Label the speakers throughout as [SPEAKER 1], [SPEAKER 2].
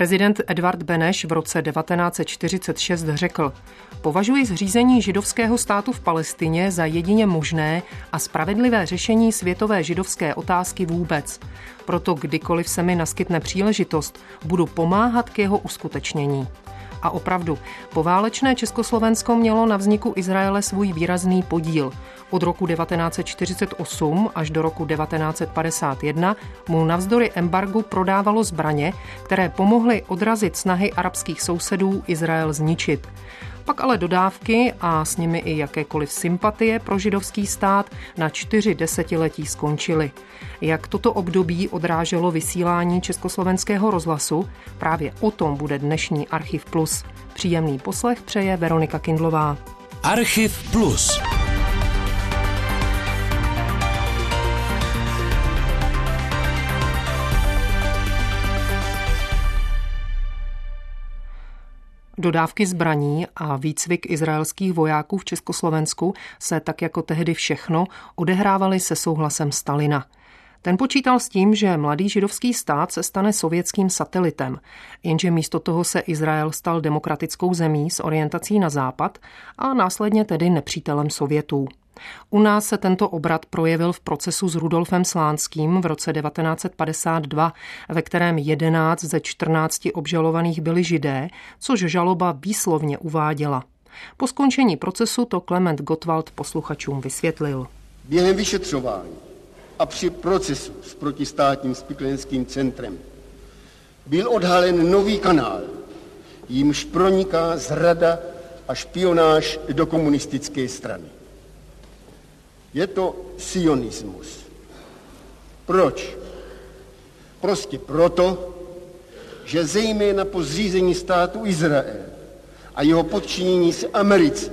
[SPEAKER 1] Prezident Edvard Beneš v roce 1946 řekl, považuji zřízení židovského státu v Palestině za jedině možné a spravedlivé řešení světové židovské otázky vůbec. Proto kdykoliv se mi naskytne příležitost, budu pomáhat k jeho uskutečnění. A opravdu, poválečné Československo mělo na vzniku Izraele svůj výrazný podíl. Od roku 1948 až do roku 1951 mu navzdory embargu prodávalo zbraně, které pomohly odrazit snahy arabských sousedů Izrael zničit. Pak ale dodávky a s nimi i jakékoliv sympatie pro židovský stát na čtyři desetiletí skončily. Jak toto období odráželo vysílání československého rozhlasu, právě o tom bude dnešní Archiv Plus. Příjemný poslech přeje Veronika Kindlová.
[SPEAKER 2] Archiv Plus.
[SPEAKER 1] Dodávky zbraní a výcvik izraelských vojáků v Československu se tak jako tehdy všechno odehrávaly se souhlasem Stalina. Ten počítal s tím, že mladý židovský stát se stane sovětským satelitem, jenže místo toho se Izrael stal demokratickou zemí s orientací na západ a následně tedy nepřítelem Sovětů. U nás se tento obrat projevil v procesu s Rudolfem Slánským v roce 1952, ve kterém 11 ze 14 obžalovaných byli židé, což žaloba výslovně uváděla. Po skončení procesu to Klement Gottwald posluchačům vysvětlil.
[SPEAKER 3] Během vyšetřování a při procesu s protistátním spiklenským centrem byl odhalen nový kanál, jímž proniká zrada a špionáž do komunistické strany. Je to sionismus. Proč? Prostě proto, že zejména po zřízení státu Izrael a jeho podčinění se Americe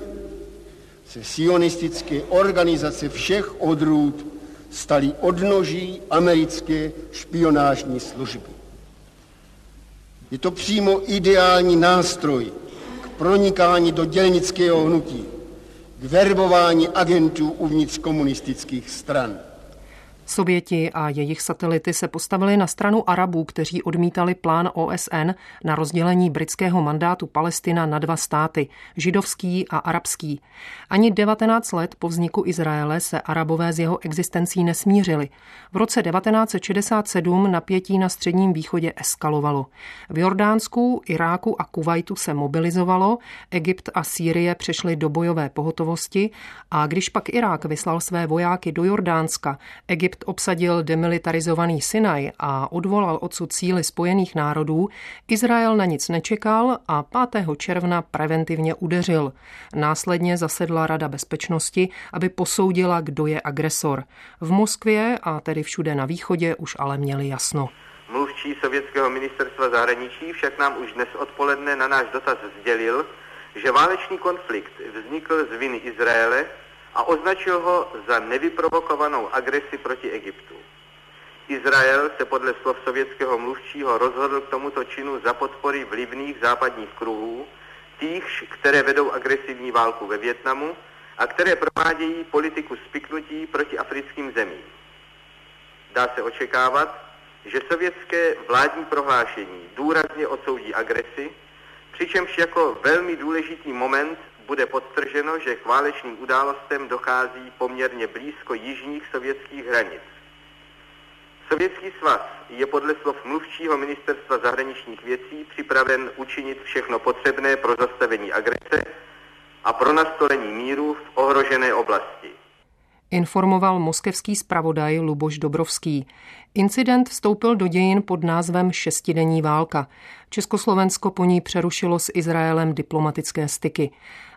[SPEAKER 3] se sionistické organizace všech odrůd staly odnoží americké špionážní služby. Je to přímo ideální nástroj k pronikání do dělnického hnutí k verbování agentů uvnitř komunistických stran.
[SPEAKER 1] Sověti a jejich satelity se postavili na stranu Arabů, kteří odmítali plán OSN na rozdělení britského mandátu Palestina na dva státy, židovský a arabský. Ani 19 let po vzniku Izraele se Arabové z jeho existencí nesmířili. V roce 1967 napětí na Středním východě eskalovalo. V Jordánsku, Iráku a Kuwaitu se mobilizovalo, Egypt a Sýrie přešly do bojové pohotovosti a když pak Irák vyslal své vojáky do Jordánska, Egypt Egypt obsadil demilitarizovaný Sinaj a odvolal odsud síly Spojených národů, Izrael na nic nečekal a 5. června preventivně udeřil. Následně zasedla Rada bezpečnosti, aby posoudila, kdo je agresor. V Moskvě a tedy všude na východě už ale měli jasno.
[SPEAKER 4] Mluvčí sovětského ministerstva zahraničí však nám už dnes odpoledne na náš dotaz sdělil, že válečný konflikt vznikl z viny Izraele a označil ho za nevyprovokovanou agresi proti Egyptu. Izrael se podle slov sovětského mluvčího rozhodl k tomuto činu za podpory vlivných západních kruhů, týchž, které vedou agresivní válku ve Větnamu a které provádějí politiku spiknutí proti africkým zemím. Dá se očekávat, že sovětské vládní prohlášení důrazně odsoudí agresi, přičemž jako velmi důležitý moment bude podtrženo, že k válečným událostem dochází poměrně blízko jižních sovětských hranic. Sovětský svaz je podle slov mluvčího ministerstva zahraničních věcí připraven učinit všechno potřebné pro zastavení agrese a pro nastolení míru v ohrožené oblasti.
[SPEAKER 1] Informoval moskevský zpravodaj Luboš Dobrovský. Incident vstoupil do dějin pod názvem Šestidenní válka. Československo po ní přerušilo s Izraelem diplomatické styky.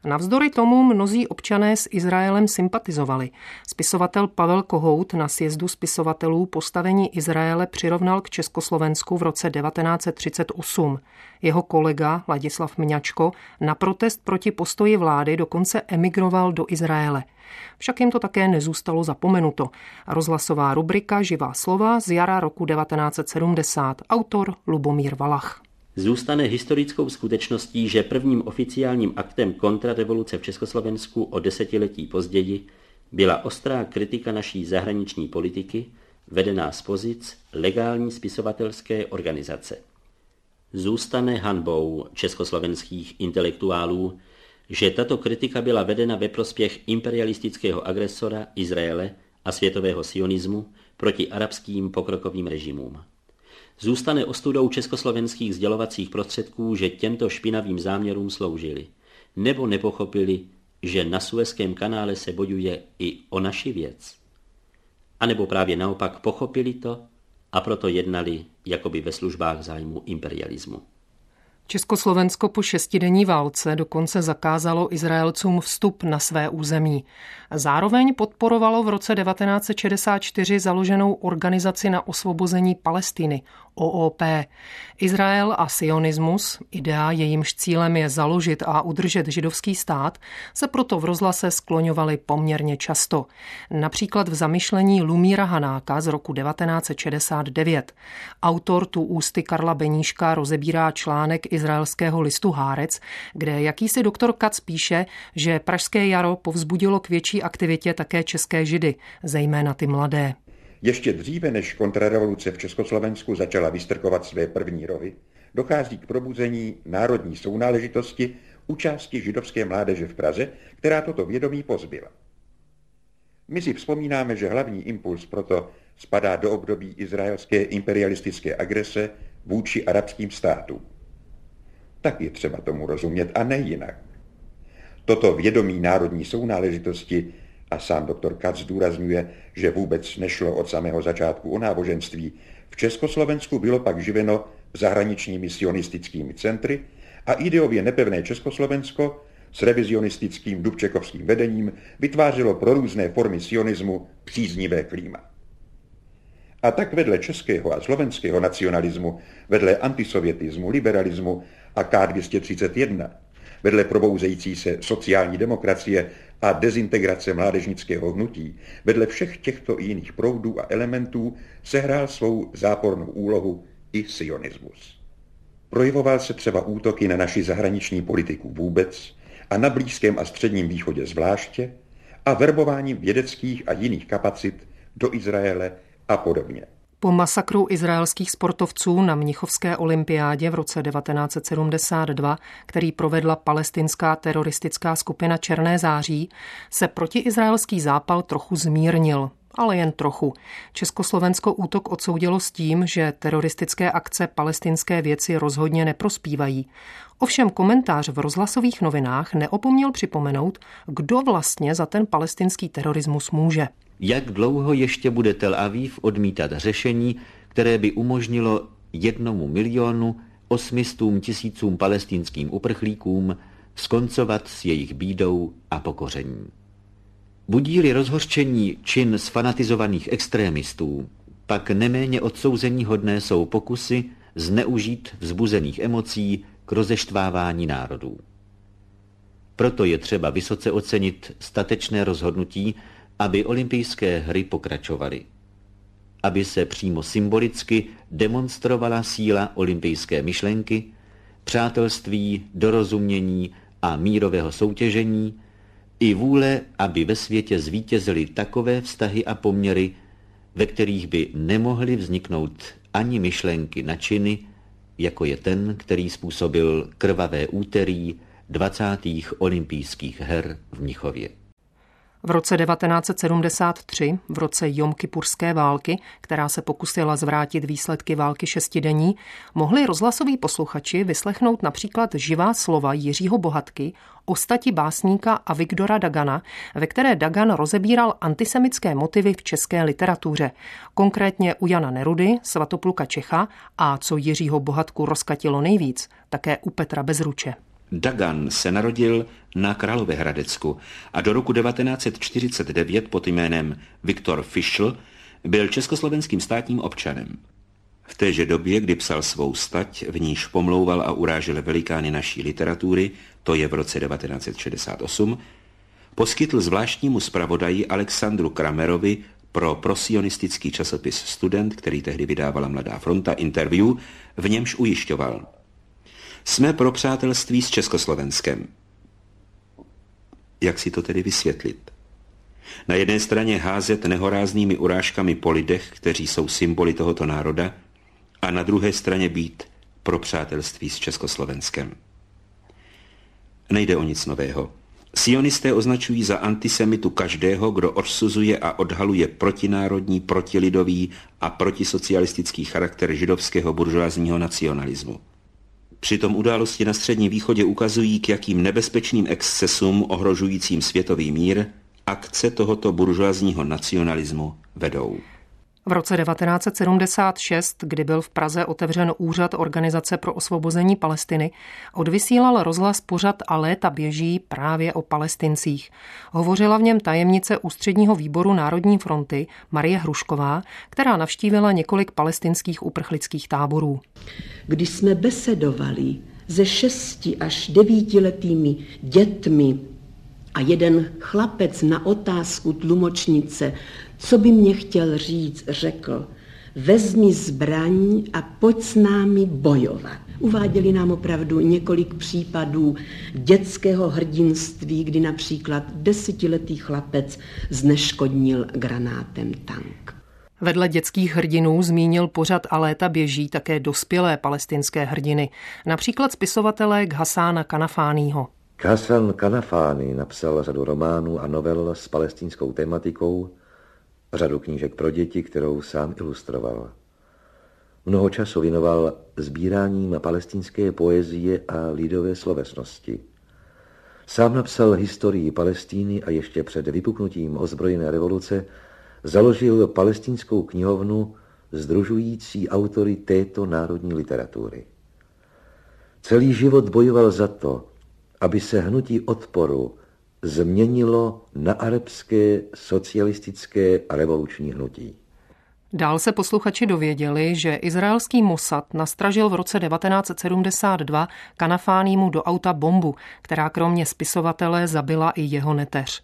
[SPEAKER 1] Navzdory tomu mnozí občané s Izraelem sympatizovali. Spisovatel Pavel Kohout na sjezdu spisovatelů postavení Izraele přirovnal k Československu v roce 1938. Jeho kolega Ladislav Mňačko na protest proti postoji vlády dokonce emigroval do Izraele. Však jim to také nezůstalo zapomenuto. Rozhlasová rubrika Živá slova z jara roku 1970. Autor Lubomír Valach
[SPEAKER 5] zůstane historickou skutečností, že prvním oficiálním aktem kontrarevoluce v Československu o desetiletí později byla ostrá kritika naší zahraniční politiky, vedená z pozic legální spisovatelské organizace. Zůstane hanbou československých intelektuálů, že tato kritika byla vedena ve prospěch imperialistického agresora Izraele a světového sionismu proti arabským pokrokovým režimům. Zůstane ostudou československých sdělovacích prostředků, že těmto špinavým záměrům sloužili, nebo nepochopili, že na Suezském kanále se bojuje i o naši věc. A nebo právě naopak pochopili to a proto jednali jakoby ve službách zájmu imperialismu.
[SPEAKER 1] Československo po šestidenní válce dokonce zakázalo Izraelcům vstup na své území. Zároveň podporovalo v roce 1964 založenou organizaci na osvobození Palestiny, OOP. Izrael a sionismus, idea jejímž cílem je založit a udržet židovský stát, se proto v rozhlase skloňovali poměrně často. Například v zamyšlení Lumíra Hanáka z roku 1969. Autor tu ústy Karla Beníška rozebírá článek izraelského listu Hárec, kde jakýsi doktor Kac píše, že Pražské jaro povzbudilo k větší aktivitě také české židy, zejména ty mladé.
[SPEAKER 6] Ještě dříve, než kontrarevoluce v Československu začala vystrkovat své první rohy, dochází k probuzení národní sounáležitosti u části židovské mládeže v Praze, která toto vědomí pozbyla. My si vzpomínáme, že hlavní impuls proto spadá do období izraelské imperialistické agrese vůči arabským státům. Tak je třeba tomu rozumět a ne jinak. Toto vědomí národní sounáležitosti a sám doktor Katz zdůrazňuje, že vůbec nešlo od samého začátku o náboženství. V Československu bylo pak živeno zahraničními sionistickými centry a ideově nepevné Československo s revizionistickým dubčekovským vedením vytvářelo pro různé formy sionismu příznivé klíma. A tak vedle českého a slovenského nacionalismu, vedle antisovietismu, liberalismu a K231, vedle probouzející se sociální demokracie a dezintegrace mládežnického hnutí, vedle všech těchto jiných proudů a elementů sehrál svou zápornou úlohu i sionismus. Projevoval se třeba útoky na naši zahraniční politiku vůbec a na Blízkém a Středním východě zvláště a verbováním vědeckých a jiných kapacit do Izraele a podobně.
[SPEAKER 1] Po masakru izraelských sportovců na Mnichovské olympiádě v roce 1972, který provedla palestinská teroristická skupina Černé září, se protiizraelský zápal trochu zmírnil, ale jen trochu. Československo útok odsoudilo s tím, že teroristické akce palestinské věci rozhodně neprospívají. Ovšem komentář v rozhlasových novinách neopomněl připomenout, kdo vlastně za ten palestinský terorismus může
[SPEAKER 7] jak dlouho ještě bude Tel Aviv odmítat řešení, které by umožnilo jednomu milionu osmistům tisícům palestinským uprchlíkům skoncovat s jejich bídou a pokořením. Budíli rozhořčení čin sfanatizovaných extrémistů, pak neméně odsouzení hodné jsou pokusy zneužít vzbuzených emocí k rozeštvávání národů. Proto je třeba vysoce ocenit statečné rozhodnutí, aby olympijské hry pokračovaly. Aby se přímo symbolicky demonstrovala síla olympijské myšlenky, přátelství, dorozumění a mírového soutěžení, i vůle, aby ve světě zvítězily takové vztahy a poměry, ve kterých by nemohly vzniknout ani myšlenky na činy, jako je ten, který způsobil krvavé úterý 20. olympijských her v Mnichově.
[SPEAKER 1] V roce 1973, v roce Jom-Kipurské války, která se pokusila zvrátit výsledky války šestidenní, mohli rozhlasoví posluchači vyslechnout například živá slova Jiřího Bohatky o stati básníka a Viktora Dagana, ve které Dagan rozebíral antisemické motivy v české literatuře, konkrétně u Jana Nerudy, Svatopluka Čecha a co Jiřího Bohatku rozkatilo nejvíc, také u Petra Bezruče.
[SPEAKER 8] Dagan se narodil na Královéhradecku a do roku 1949 pod jménem Viktor Fischl byl československým státním občanem. V téže době, kdy psal svou stať, v níž pomlouval a urážel velikány naší literatury, to je v roce 1968, poskytl zvláštnímu zpravodaji Alexandru Kramerovi pro prosionistický časopis Student, který tehdy vydávala Mladá fronta, interview, v němž ujišťoval – jsme pro přátelství s Československem. Jak si to tedy vysvětlit? Na jedné straně házet nehoráznými urážkami po lidech, kteří jsou symboly tohoto národa, a na druhé straně být pro přátelství s Československem. Nejde o nic nového. Sionisté označují za antisemitu každého, kdo odsuzuje a odhaluje protinárodní, protilidový a protisocialistický charakter židovského buržoázního nacionalismu. Přitom události na Středním východě ukazují, k jakým nebezpečným excesům ohrožujícím světový mír akce tohoto buržoázního nacionalismu vedou.
[SPEAKER 1] V roce 1976, kdy byl v Praze otevřen úřad Organizace pro osvobození Palestiny, odvysílal rozhlas pořad a léta běží právě o palestincích. Hovořila v něm tajemnice ústředního výboru Národní fronty Marie Hrušková, která navštívila několik palestinských uprchlických táborů.
[SPEAKER 9] Když jsme besedovali ze šesti až devítiletými dětmi a jeden chlapec na otázku tlumočnice, co by mě chtěl říct, řekl, vezmi zbraň a pojď s námi bojovat. Uváděli nám opravdu několik případů dětského hrdinství, kdy například desetiletý chlapec zneškodnil granátem tank.
[SPEAKER 1] Vedle dětských hrdinů zmínil pořad a léta běží také dospělé palestinské hrdiny, například spisovatele Ghasána Kanafánýho.
[SPEAKER 10] Hassan Kanafány napsal řadu románů a novel s palestinskou tematikou, řadu knížek pro děti, kterou sám ilustroval. Mnoho času věnoval sbíráním palestinské poezie a lidové slovesnosti. Sám napsal historii Palestíny a ještě před vypuknutím ozbrojené revoluce založil palestinskou knihovnu združující autory této národní literatury. Celý život bojoval za to, aby se hnutí odporu změnilo na arabské socialistické a revoluční hnutí.
[SPEAKER 1] Dál se posluchači dověděli, že izraelský Mossad nastražil v roce 1972 Kanafánímu do auta bombu, která kromě spisovatele zabila i jeho neteř.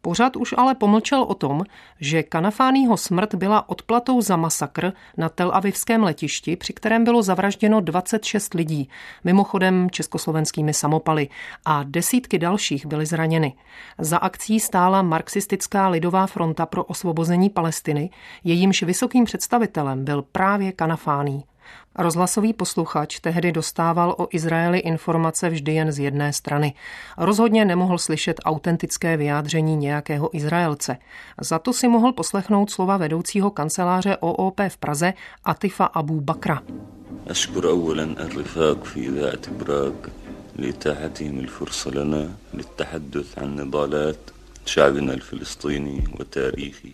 [SPEAKER 1] Pořad už ale pomlčel o tom, že Kanafánýho smrt byla odplatou za masakr na Tel Avivském letišti, při kterém bylo zavražděno 26 lidí, mimochodem československými samopaly, a desítky dalších byly zraněny. Za akcí stála Marxistická lidová fronta pro osvobození Palestiny, jejímž vysokým představitelem byl právě Kanafáný. Rozhlasový posluchač tehdy dostával o Izraeli informace vždy jen z jedné strany. Rozhodně nemohl slyšet autentické vyjádření nějakého Izraelce. Za to si mohl poslechnout slova vedoucího kanceláře OOP v Praze Atifa Abu Bakra. أشكر أولا الرفاق في إذاعة براغ لإتاحتهم الفرصة لنا للتحدث عن نضالات شعبنا الفلسطيني وتاريخه.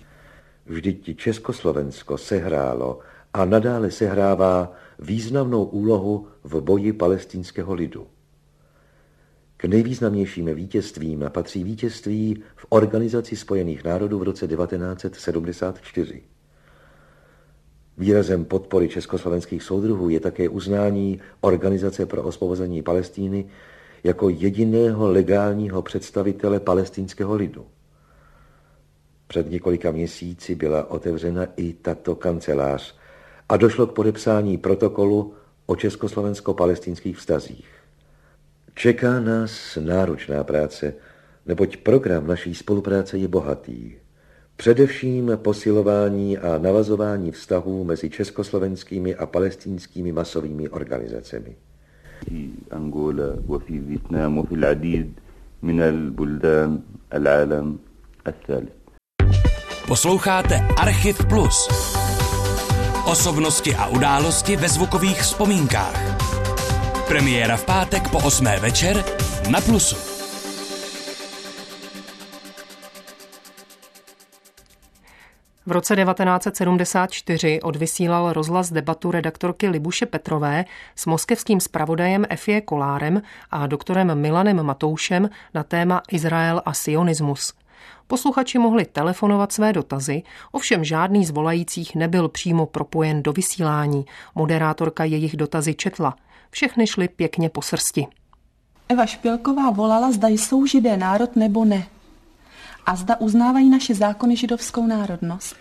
[SPEAKER 10] Vždyť Československo sehrálo a nadále sehrává významnou úlohu v boji palestinského lidu. K nejvýznamnějším vítězstvím patří vítězství v Organizaci spojených národů v roce 1974. Výrazem podpory československých soudruhů je také uznání Organizace pro osvobození Palestíny jako jediného legálního představitele palestinského lidu. Před několika měsíci byla otevřena i tato kancelář a došlo k podepsání protokolu o československo-palestinských vztazích. Čeká nás náročná práce, neboť program naší spolupráce je bohatý. Především posilování a navazování vztahů mezi československými a palestinskými masovými organizacemi. Angola وفي فيتنام وفي العديد من البلدان
[SPEAKER 2] العالم الثالث. Posloucháte Archiv Plus. Osobnosti a události ve zvukových vzpomínkách. Premiéra v pátek po 8. večer na Plusu.
[SPEAKER 1] V roce 1974 odvysílal rozhlas debatu redaktorky Libuše Petrové s moskevským zpravodajem Efie Kolárem a doktorem Milanem Matoušem na téma Izrael a sionismus. Posluchači mohli telefonovat své dotazy, ovšem žádný z volajících nebyl přímo propojen do vysílání. Moderátorka jejich dotazy četla. Všechny šly pěkně po srsti.
[SPEAKER 11] Eva Špělková volala, zda jsou židé národ nebo ne. A zda uznávají naše zákony židovskou národnost.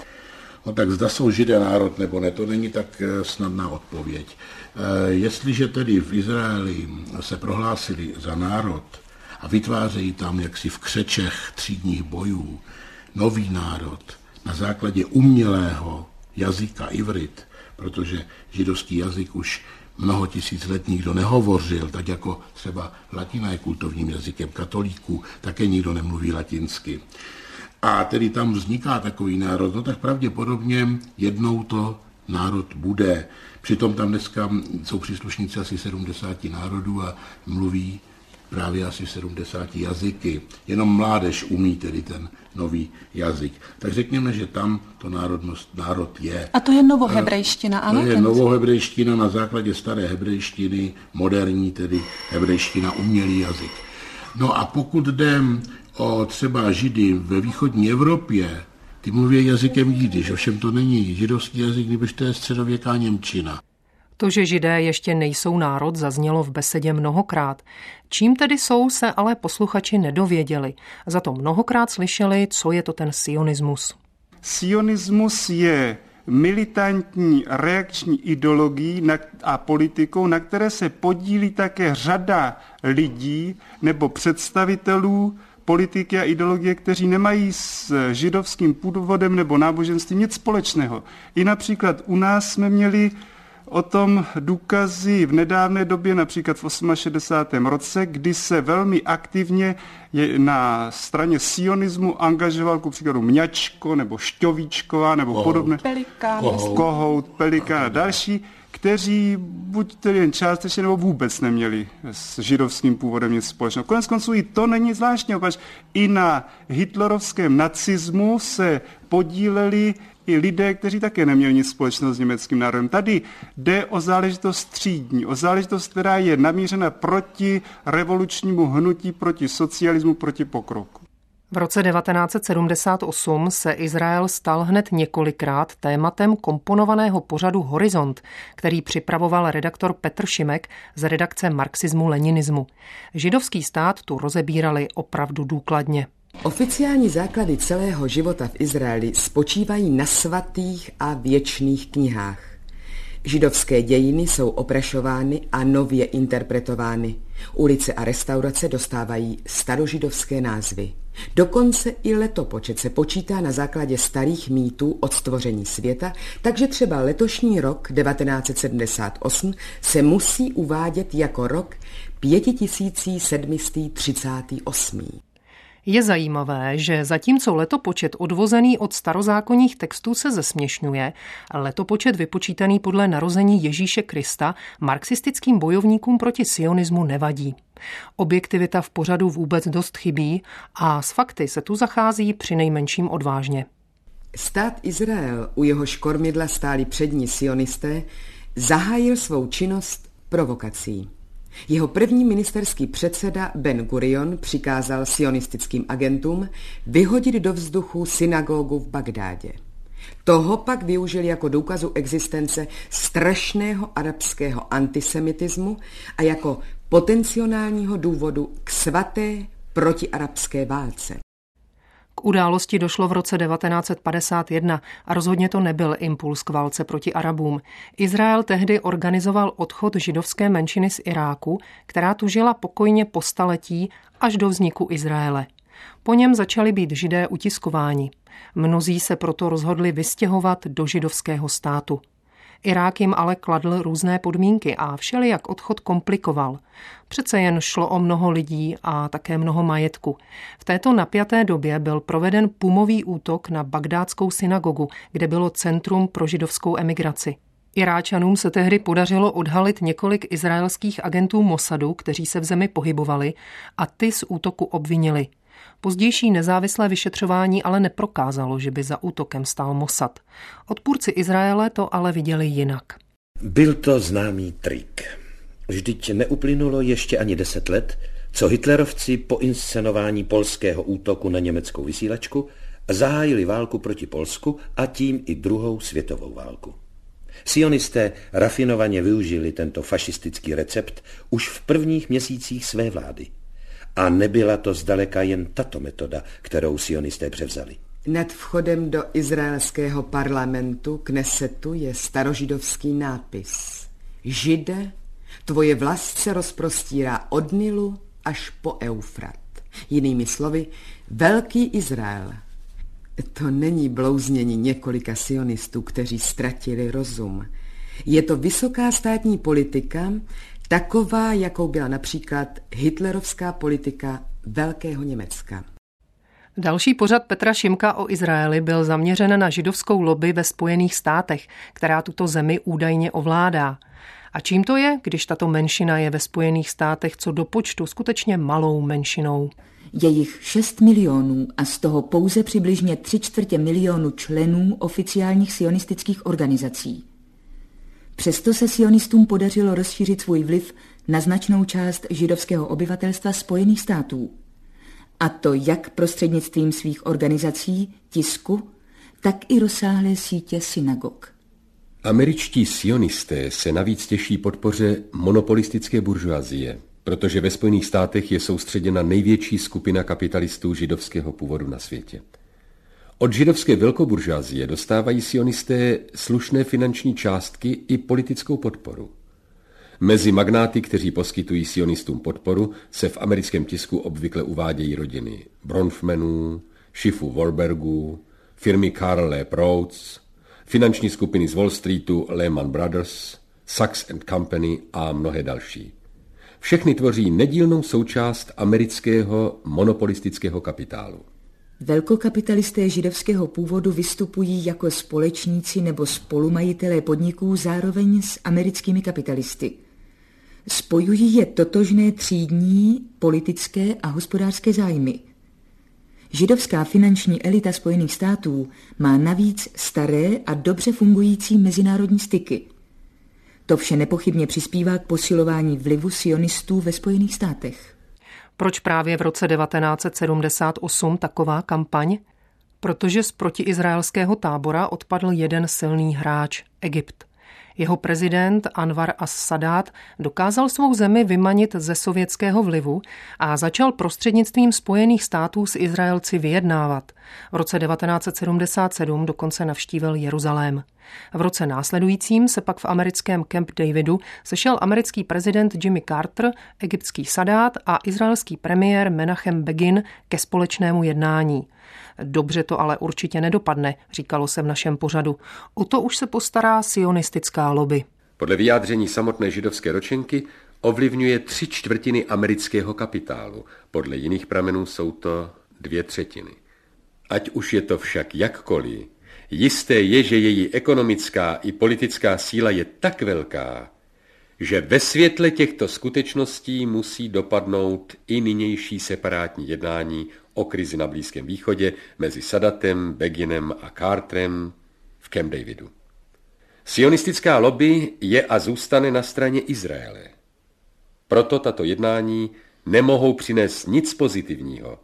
[SPEAKER 12] No tak zda jsou židé národ nebo ne, to není tak eh, snadná odpověď. Eh, jestliže tedy v Izraeli se prohlásili za národ, a vytvářejí tam jaksi v křečech třídních bojů nový národ na základě umělého jazyka ivrit, protože židovský jazyk už mnoho tisíc let nikdo nehovořil, tak jako třeba latina je kultovním jazykem katolíků, také nikdo nemluví latinsky. A tedy tam vzniká takový národ, no tak pravděpodobně jednou to národ bude. Přitom tam dneska jsou příslušníci asi 70 národů a mluví právě asi 70 jazyky. Jenom mládež umí tedy ten nový jazyk. Tak řekněme, že tam to národnost, národ je.
[SPEAKER 11] A to je novohebrejština, ano?
[SPEAKER 12] To je novohebrejština na základě staré hebrejštiny, moderní tedy hebrejština, umělý jazyk. No a pokud jde o třeba židy ve východní Evropě, ty mluví jazykem jidiš, ovšem to není židovský jazyk, nebož to je středověká Němčina.
[SPEAKER 1] To, že židé ještě nejsou národ, zaznělo v besedě mnohokrát. Čím tedy jsou, se ale posluchači nedověděli. Za to mnohokrát slyšeli, co je to ten sionismus.
[SPEAKER 13] Sionismus je militantní reakční ideologií a politikou, na které se podílí také řada lidí nebo představitelů politiky a ideologie, kteří nemají s židovským původem nebo náboženstvím nic společného. I například u nás jsme měli o tom důkazy v nedávné době, například v 68. roce, kdy se velmi aktivně na straně sionismu angažoval ku příkladu Mňačko nebo Šťovíčková nebo
[SPEAKER 11] Kohout.
[SPEAKER 13] podobné.
[SPEAKER 11] Pelikán.
[SPEAKER 13] Kohout, Kohout Pelikán a další, kteří buď tedy jen částečně nebo vůbec neměli s židovským původem nic společného. Konec konců i to není zvláštně, opač i na hitlerovském nacismu se podíleli i lidé, kteří také neměli nic společného s německým národem. Tady jde o záležitost střídní, o záležitost, která je namířena proti revolučnímu hnutí, proti socialismu, proti pokroku.
[SPEAKER 1] V roce 1978 se Izrael stal hned několikrát tématem komponovaného pořadu Horizont, který připravoval redaktor Petr Šimek z redakce Marxismu-Leninismu. Židovský stát tu rozebírali opravdu důkladně.
[SPEAKER 14] Oficiální základy celého života v Izraeli spočívají na svatých a věčných knihách. Židovské dějiny jsou oprašovány a nově interpretovány. Ulice a restaurace dostávají starožidovské názvy. Dokonce i letopočet se počítá na základě starých mýtů od stvoření světa, takže třeba letošní rok 1978 se musí uvádět jako rok 5738.
[SPEAKER 1] Je zajímavé, že zatímco letopočet odvozený od starozákonních textů se zesměšňuje, letopočet vypočítaný podle narození Ježíše Krista marxistickým bojovníkům proti sionismu nevadí. Objektivita v pořadu vůbec dost chybí a s fakty se tu zachází při nejmenším odvážně.
[SPEAKER 14] Stát Izrael, u jehož kormidla stáli přední sionisté, zahájil svou činnost provokací. Jeho první ministerský předseda Ben Gurion přikázal sionistickým agentům vyhodit do vzduchu synagogu v Bagdádě. Toho pak využil jako důkazu existence strašného arabského antisemitismu a jako potenciálního důvodu k svaté protiarabské válce.
[SPEAKER 1] K události došlo v roce 1951 a rozhodně to nebyl impuls k válce proti Arabům. Izrael tehdy organizoval odchod židovské menšiny z Iráku, která tu žila pokojně po staletí až do vzniku Izraele. Po něm začali být židé utiskováni. Mnozí se proto rozhodli vystěhovat do židovského státu. Irák jim ale kladl různé podmínky a všelijak odchod komplikoval. Přece jen šlo o mnoho lidí a také mnoho majetku. V této napjaté době byl proveden pumový útok na bagdátskou synagogu, kde bylo centrum pro židovskou emigraci. Iráčanům se tehdy podařilo odhalit několik izraelských agentů Mossadu, kteří se v zemi pohybovali a ty z útoku obvinili. Pozdější nezávislé vyšetřování ale neprokázalo, že by za útokem stál Mossad. Odpůrci Izraele to ale viděli jinak.
[SPEAKER 15] Byl to známý trik. Vždyť neuplynulo ještě ani deset let, co hitlerovci po inscenování polského útoku na německou vysílačku zahájili válku proti Polsku a tím i druhou světovou válku. Sionisté rafinovaně využili tento fašistický recept už v prvních měsících své vlády – a nebyla to zdaleka jen tato metoda, kterou sionisté převzali.
[SPEAKER 14] Nad vchodem do izraelského parlamentu Knesetu je starožidovský nápis. Žide, tvoje vlast se rozprostírá od Nilu až po Eufrat. Jinými slovy, Velký Izrael. To není blouznění několika sionistů, kteří ztratili rozum. Je to vysoká státní politika, taková, jakou byla například hitlerovská politika Velkého Německa.
[SPEAKER 1] Další pořad Petra Šimka o Izraeli byl zaměřen na židovskou lobby ve Spojených státech, která tuto zemi údajně ovládá. A čím to je, když tato menšina je ve Spojených státech co do počtu skutečně malou menšinou?
[SPEAKER 16] Je jich 6 milionů a z toho pouze přibližně tři čtvrtě milionu členů oficiálních sionistických organizací. Přesto se sionistům podařilo rozšířit svůj vliv na značnou část židovského obyvatelstva Spojených států. A to jak prostřednictvím svých organizací, tisku, tak i rozsáhlé sítě synagog.
[SPEAKER 17] Američtí sionisté se navíc těší podpoře monopolistické buržoazie, protože ve Spojených státech je soustředěna největší skupina kapitalistů židovského původu na světě. Od židovské velkoburžázie dostávají sionisté slušné finanční částky i politickou podporu. Mezi magnáty, kteří poskytují sionistům podporu, se v americkém tisku obvykle uvádějí rodiny Bronfmanů, Schifu Warburgů, firmy Karl Proutz, finanční skupiny z Wall Streetu Lehman Brothers, Sachs and Company a mnohé další. Všechny tvoří nedílnou součást amerického monopolistického kapitálu.
[SPEAKER 16] Velkokapitalisté židovského původu vystupují jako společníci nebo spolumajitelé podniků zároveň s americkými kapitalisty. Spojují je totožné třídní, politické a hospodářské zájmy. Židovská finanční elita Spojených států má navíc staré a dobře fungující mezinárodní styky. To vše nepochybně přispívá k posilování vlivu sionistů ve Spojených státech.
[SPEAKER 1] Proč právě v roce 1978 taková kampaň? Protože z protiizraelského tábora odpadl jeden silný hráč, Egypt. Jeho prezident Anwar as-Sadat dokázal svou zemi vymanit ze sovětského vlivu a začal prostřednictvím Spojených států s Izraelci vyjednávat. V roce 1977 dokonce navštívil Jeruzalém. V roce následujícím se pak v americkém Camp Davidu sešel americký prezident Jimmy Carter, egyptský Sadát a izraelský premiér Menachem Begin ke společnému jednání. Dobře to ale určitě nedopadne, říkalo se v našem pořadu. O to už se postará sionistická lobby.
[SPEAKER 17] Podle vyjádření samotné židovské ročenky ovlivňuje tři čtvrtiny amerického kapitálu. Podle jiných pramenů jsou to dvě třetiny. Ať už je to však jakkoliv, jisté je, že její ekonomická i politická síla je tak velká, že ve světle těchto skutečností musí dopadnout i nynější separátní jednání o krizi na Blízkém východě mezi Sadatem, Beginem a Carterem v Camp Davidu. Sionistická lobby je a zůstane na straně Izraele. Proto tato jednání nemohou přinést nic pozitivního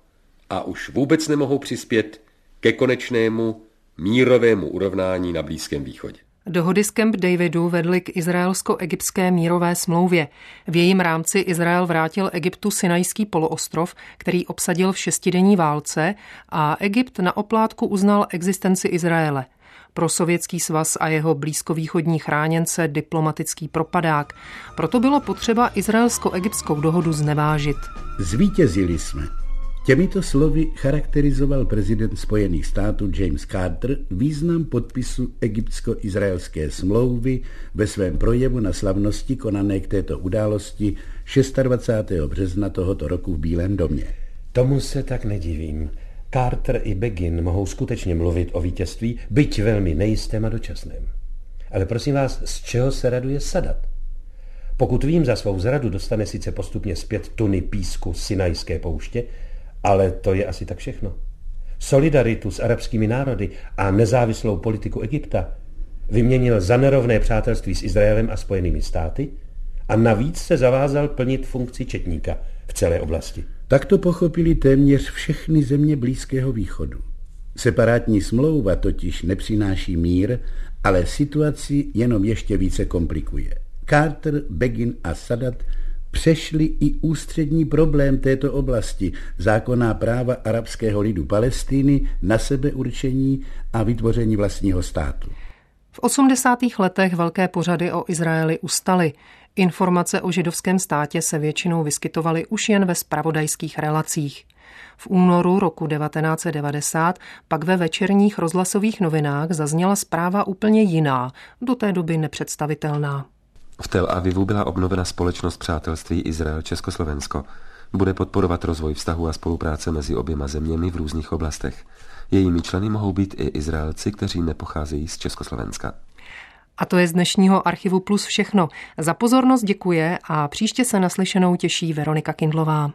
[SPEAKER 17] a už vůbec nemohou přispět ke konečnému mírovému urovnání na Blízkém východě.
[SPEAKER 1] Dohody s Camp Davidu vedly k izraelsko-egyptské mírové smlouvě. V jejím rámci Izrael vrátil Egyptu Sinajský poloostrov, který obsadil v šestidenní válce a Egypt na oplátku uznal existenci Izraele. Pro sovětský svaz a jeho blízkovýchodní chráněnce diplomatický propadák. Proto bylo potřeba izraelsko-egyptskou dohodu znevážit.
[SPEAKER 18] Zvítězili jsme. Těmito slovy charakterizoval prezident Spojených států James Carter význam podpisu egyptsko-izraelské smlouvy ve svém projevu na slavnosti konané k této události 26. března tohoto roku v Bílém domě.
[SPEAKER 15] Tomu se tak nedivím. Carter i Begin mohou skutečně mluvit o vítězství, byť velmi nejistém a dočasném. Ale prosím vás, z čeho se raduje Sadat? Pokud vím, za svou zradu dostane sice postupně zpět tuny písku Sinajské pouště, ale to je asi tak všechno. Solidaritu s arabskými národy a nezávislou politiku Egypta vyměnil za nerovné přátelství s Izraelem a Spojenými státy a navíc se zavázal plnit funkci četníka v celé oblasti.
[SPEAKER 18] Tak to pochopili téměř všechny země Blízkého východu. Separátní smlouva totiž nepřináší mír, ale situaci jenom ještě více komplikuje. Carter, Begin a Sadat přešli i ústřední problém této oblasti, zákonná práva arabského lidu Palestiny na sebeurčení a vytvoření vlastního státu.
[SPEAKER 1] V 80. letech velké pořady o Izraeli ustaly. Informace o židovském státě se většinou vyskytovaly už jen ve spravodajských relacích. V únoru roku 1990 pak ve večerních rozhlasových novinách zazněla zpráva úplně jiná, do té doby nepředstavitelná.
[SPEAKER 17] V Tel Avivu byla obnovena společnost přátelství Izrael-Československo. Bude podporovat rozvoj vztahu a spolupráce mezi oběma zeměmi v různých oblastech. Jejími členy mohou být i Izraelci, kteří nepocházejí z Československa.
[SPEAKER 1] A to je z dnešního Archivu Plus všechno. Za pozornost děkuje a příště se naslyšenou těší Veronika Kindlová.